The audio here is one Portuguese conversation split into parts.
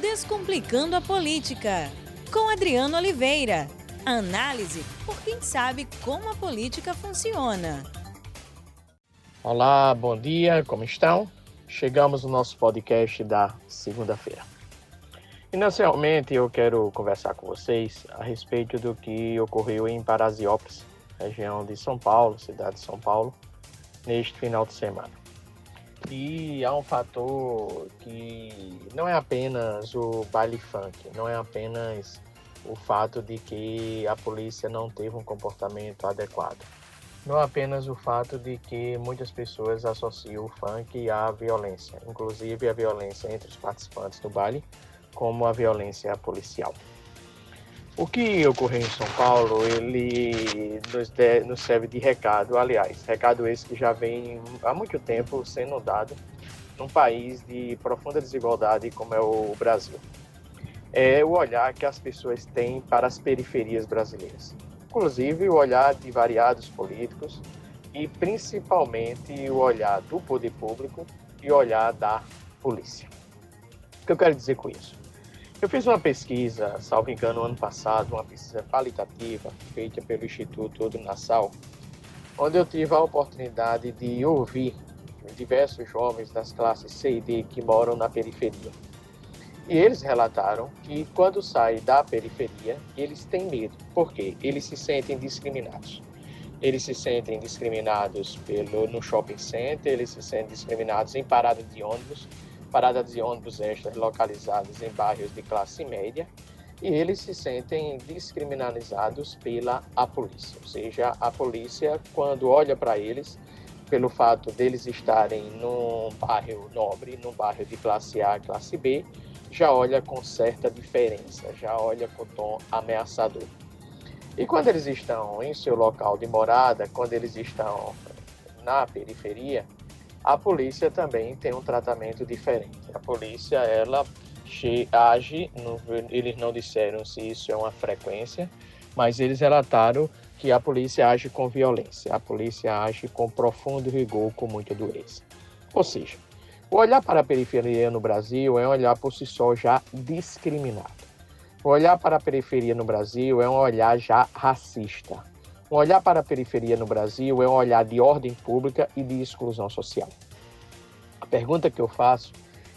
Descomplicando a Política, com Adriano Oliveira. Análise por quem sabe como a política funciona. Olá, bom dia, como estão? Chegamos no nosso podcast da segunda-feira. Inicialmente, eu quero conversar com vocês a respeito do que ocorreu em Parasiópolis, região de São Paulo, cidade de São Paulo, neste final de semana. E há um fator que não é apenas o baile funk, não é apenas o fato de que a polícia não teve um comportamento adequado. Não é apenas o fato de que muitas pessoas associam o funk à violência, inclusive a violência entre os participantes do baile, como a violência policial. O que ocorreu em São Paulo, ele nos, de, nos, serve de recado, aliás, recado esse que já vem há muito tempo sendo dado num país de profunda desigualdade como é o Brasil. É o olhar que as pessoas têm para as periferias brasileiras, inclusive o olhar de variados políticos e principalmente o olhar do poder público e o olhar da polícia. O que eu quero dizer com isso? Eu fiz uma pesquisa, salvo engano, ano passado, uma pesquisa qualitativa feita pelo Instituto do Nassau, onde eu tive a oportunidade de ouvir diversos jovens das classes C e D que moram na periferia. E eles relataram que quando saem da periferia, eles têm medo, porque eles se sentem discriminados. Eles se sentem discriminados pelo, no shopping center, eles se sentem discriminados em parada de ônibus, paradas de ônibus extras localizadas em bairros de classe média e eles se sentem descriminalizados pela a polícia. Ou seja, a polícia, quando olha para eles, pelo fato deles estarem num bairro nobre, num bairro de classe A, classe B, já olha com certa diferença, já olha com tom ameaçador. E quando eles estão em seu local de morada, quando eles estão na periferia, a polícia também tem um tratamento diferente. A polícia, ela age, eles não disseram se isso é uma frequência, mas eles relataram que a polícia age com violência, a polícia age com profundo rigor, com muita dureza. Ou seja, o olhar para a periferia no Brasil é um olhar por si só já discriminado. O olhar para a periferia no Brasil é um olhar já racista. Um olhar para a periferia no Brasil é um olhar de ordem pública e de exclusão social. A pergunta que eu faço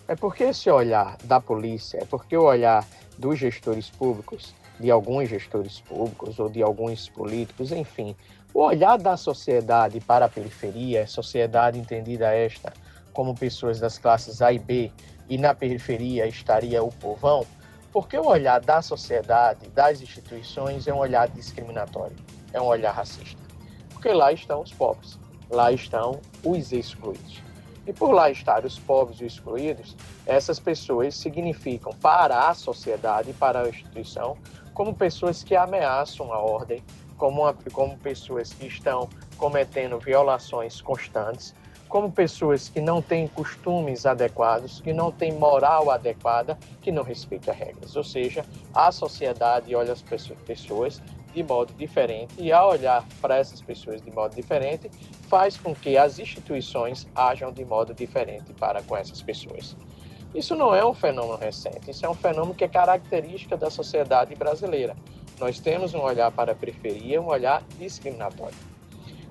é por que esse olhar da polícia, é porque o olhar dos gestores públicos, de alguns gestores públicos ou de alguns políticos, enfim, o olhar da sociedade para a periferia, sociedade entendida esta como pessoas das classes A e B, e na periferia estaria o povão, porque o olhar da sociedade, das instituições, é um olhar discriminatório é um olhar racista. Porque lá estão os pobres, lá estão os excluídos. E por lá estar os pobres e os excluídos, essas pessoas significam para a sociedade, para a instituição, como pessoas que ameaçam a ordem, como, como pessoas que estão cometendo violações constantes, como pessoas que não têm costumes adequados, que não têm moral adequada, que não respeitam regras. Ou seja, a sociedade olha as pessoas de modo diferente e ao olhar para essas pessoas de modo diferente faz com que as instituições ajam de modo diferente para com essas pessoas. Isso não é um fenômeno recente, isso é um fenômeno que é característica da sociedade brasileira. Nós temos um olhar para a periferia, um olhar discriminatório.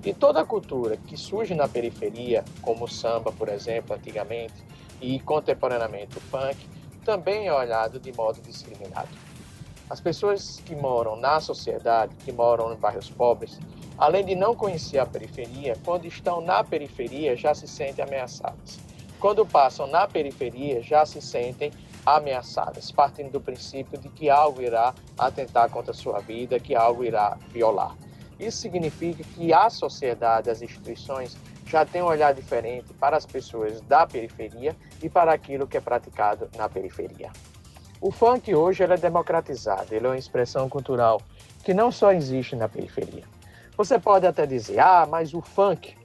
E toda a cultura que surge na periferia, como o samba, por exemplo, antigamente, e contemporaneamente o funk, também é olhado de modo discriminado. As pessoas que moram na sociedade, que moram em bairros pobres, além de não conhecer a periferia, quando estão na periferia já se sentem ameaçadas. Quando passam na periferia já se sentem ameaçadas, partindo do princípio de que algo irá atentar contra a sua vida, que algo irá violar. Isso significa que a sociedade, as instituições, já têm um olhar diferente para as pessoas da periferia e para aquilo que é praticado na periferia. O funk hoje é democratizado, ele é uma expressão cultural que não só existe na periferia. Você pode até dizer, ah, mas o funk,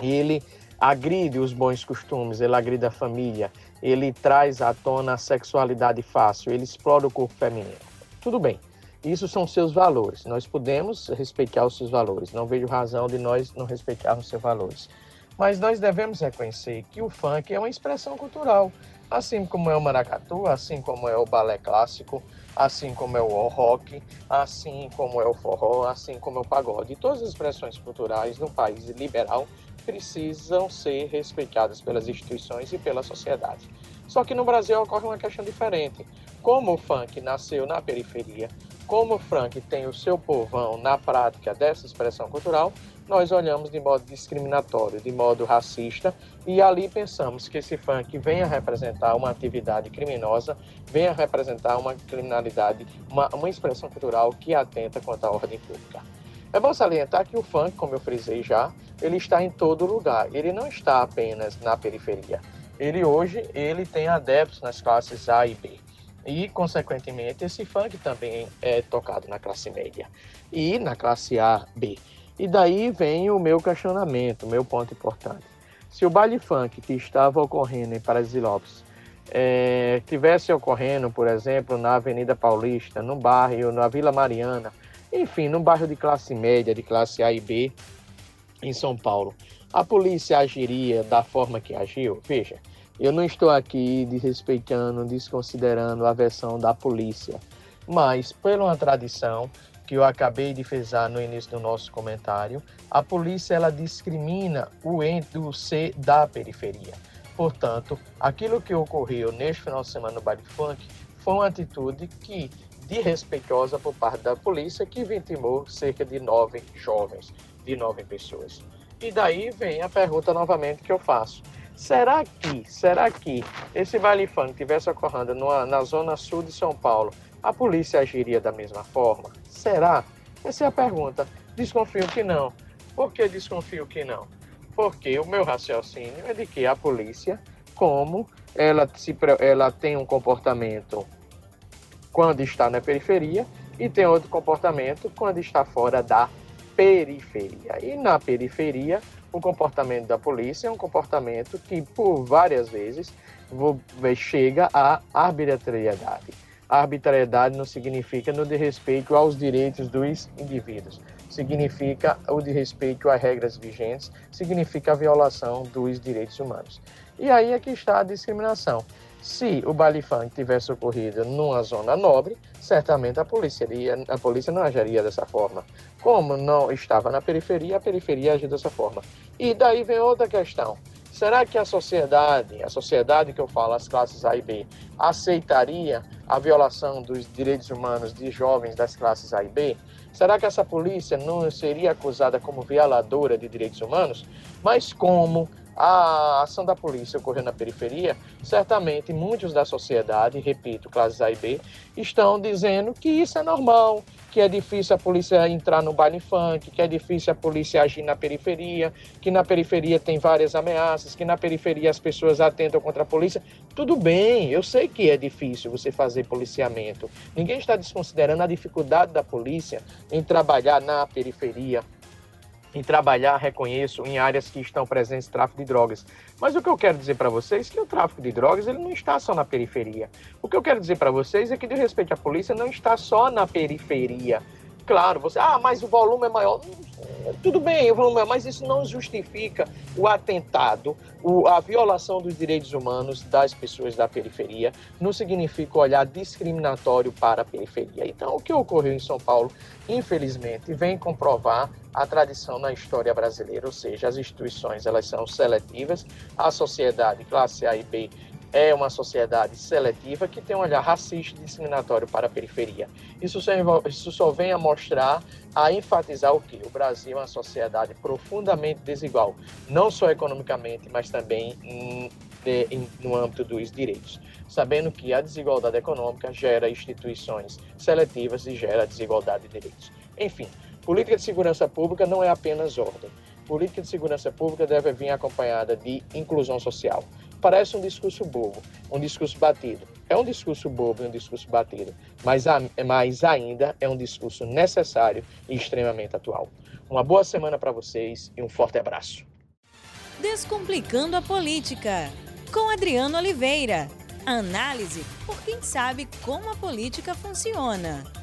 ele agride os bons costumes, ele agride a família, ele traz à tona a sexualidade fácil, ele explora o corpo feminino. Tudo bem, isso são seus valores. Nós podemos respeitar os seus valores. Não vejo razão de nós não respeitarmos seus valores. Mas nós devemos reconhecer que o funk é uma expressão cultural assim como é o maracatu, assim como é o balé clássico, assim como é o rock, assim como é o forró, assim como é o pagode. Todas as expressões culturais no país liberal precisam ser respeitadas pelas instituições e pela sociedade. Só que no Brasil ocorre uma questão diferente. Como o funk nasceu na periferia, como funk tem o seu povão na prática dessa expressão cultural, nós olhamos de modo discriminatório, de modo racista, e ali pensamos que esse funk venha representar uma atividade criminosa, venha representar uma criminalidade, uma, uma expressão cultural que atenta contra a ordem pública. É bom salientar que o funk, como eu frisei já, ele está em todo lugar. Ele não está apenas na periferia. Ele hoje ele tem adeptos nas classes A e B. E, consequentemente, esse funk também é tocado na classe média e na classe A, B. E daí vem o meu questionamento, meu ponto importante. Se o baile funk que estava ocorrendo em Parasilópolis é, tivesse ocorrendo, por exemplo, na Avenida Paulista, no bairro, na Vila Mariana, enfim, no bairro de classe média, de classe A e B, em São Paulo, a polícia agiria da forma que agiu? Veja, eu não estou aqui desrespeitando, desconsiderando a versão da polícia, mas pela uma tradição que eu acabei de frisar no início do nosso comentário, a polícia ela discrimina o ente do C da periferia. Portanto, aquilo que ocorreu neste final de semana no baile funk foi uma atitude que desrespeitosa por parte da polícia que vitimou cerca de nove jovens, de nove pessoas. E daí vem a pergunta novamente que eu faço. Será que, será que esse baile funk tivesse ocorrendo numa, na zona sul de São Paulo, a polícia agiria da mesma forma? Será? Essa é a pergunta. Desconfio que não. Por que desconfio que não? Porque o meu raciocínio é de que a polícia, como ela, se, ela tem um comportamento quando está na periferia e tem outro comportamento quando está fora da. E na periferia, o comportamento da polícia é um comportamento que, por várias vezes, chega à arbitrariedade. A arbitrariedade não significa no de respeito aos direitos dos indivíduos, significa o de respeito às regras vigentes, significa a violação dos direitos humanos. E aí é que está a discriminação. Se o baile funk tivesse ocorrido numa zona nobre, certamente a polícia, iria, a polícia não agiria dessa forma. Como não estava na periferia, a periferia agiu dessa forma. E daí vem outra questão. Será que a sociedade, a sociedade que eu falo, as classes A e B, aceitaria a violação dos direitos humanos de jovens das classes A e B? Será que essa polícia não seria acusada como violadora de direitos humanos? Mas como a ação da polícia ocorreu na periferia, certamente muitos da sociedade, repito, classes A e B, estão dizendo que isso é normal, que é difícil a polícia entrar no baile funk, que é difícil a polícia agir na periferia, que na periferia tem várias ameaças, que na periferia as pessoas atentam contra a polícia. Tudo bem, eu sei que é difícil você fazer policiamento. Ninguém está desconsiderando a dificuldade da polícia em trabalhar na periferia, em trabalhar, reconheço, em áreas que estão presentes tráfico de drogas. Mas o que eu quero dizer para vocês é que o tráfico de drogas ele não está só na periferia. O que eu quero dizer para vocês é que, de respeito à polícia, não está só na periferia. Claro, você, ah, mas o volume é maior. Tudo bem, o volume é, mas isso não justifica o atentado, o, a violação dos direitos humanos das pessoas da periferia, não significa olhar discriminatório para a periferia. Então, o que ocorreu em São Paulo, infelizmente, vem comprovar a tradição na história brasileira, ou seja, as instituições elas são seletivas, a sociedade classe A e B é uma sociedade seletiva que tem um olhar racista e discriminatório para a periferia. Isso só, isso só vem a mostrar, a enfatizar o que? O Brasil é uma sociedade profundamente desigual, não só economicamente, mas também em, em, no âmbito dos direitos. Sabendo que a desigualdade econômica gera instituições seletivas e gera desigualdade de direitos. Enfim, política de segurança pública não é apenas ordem. Política de segurança pública deve vir acompanhada de inclusão social parece um discurso bobo, um discurso batido. É um discurso bobo e um discurso batido, mas, mas ainda é um discurso necessário e extremamente atual. Uma boa semana para vocês e um forte abraço. Descomplicando a política, com Adriano Oliveira. Análise por quem sabe como a política funciona.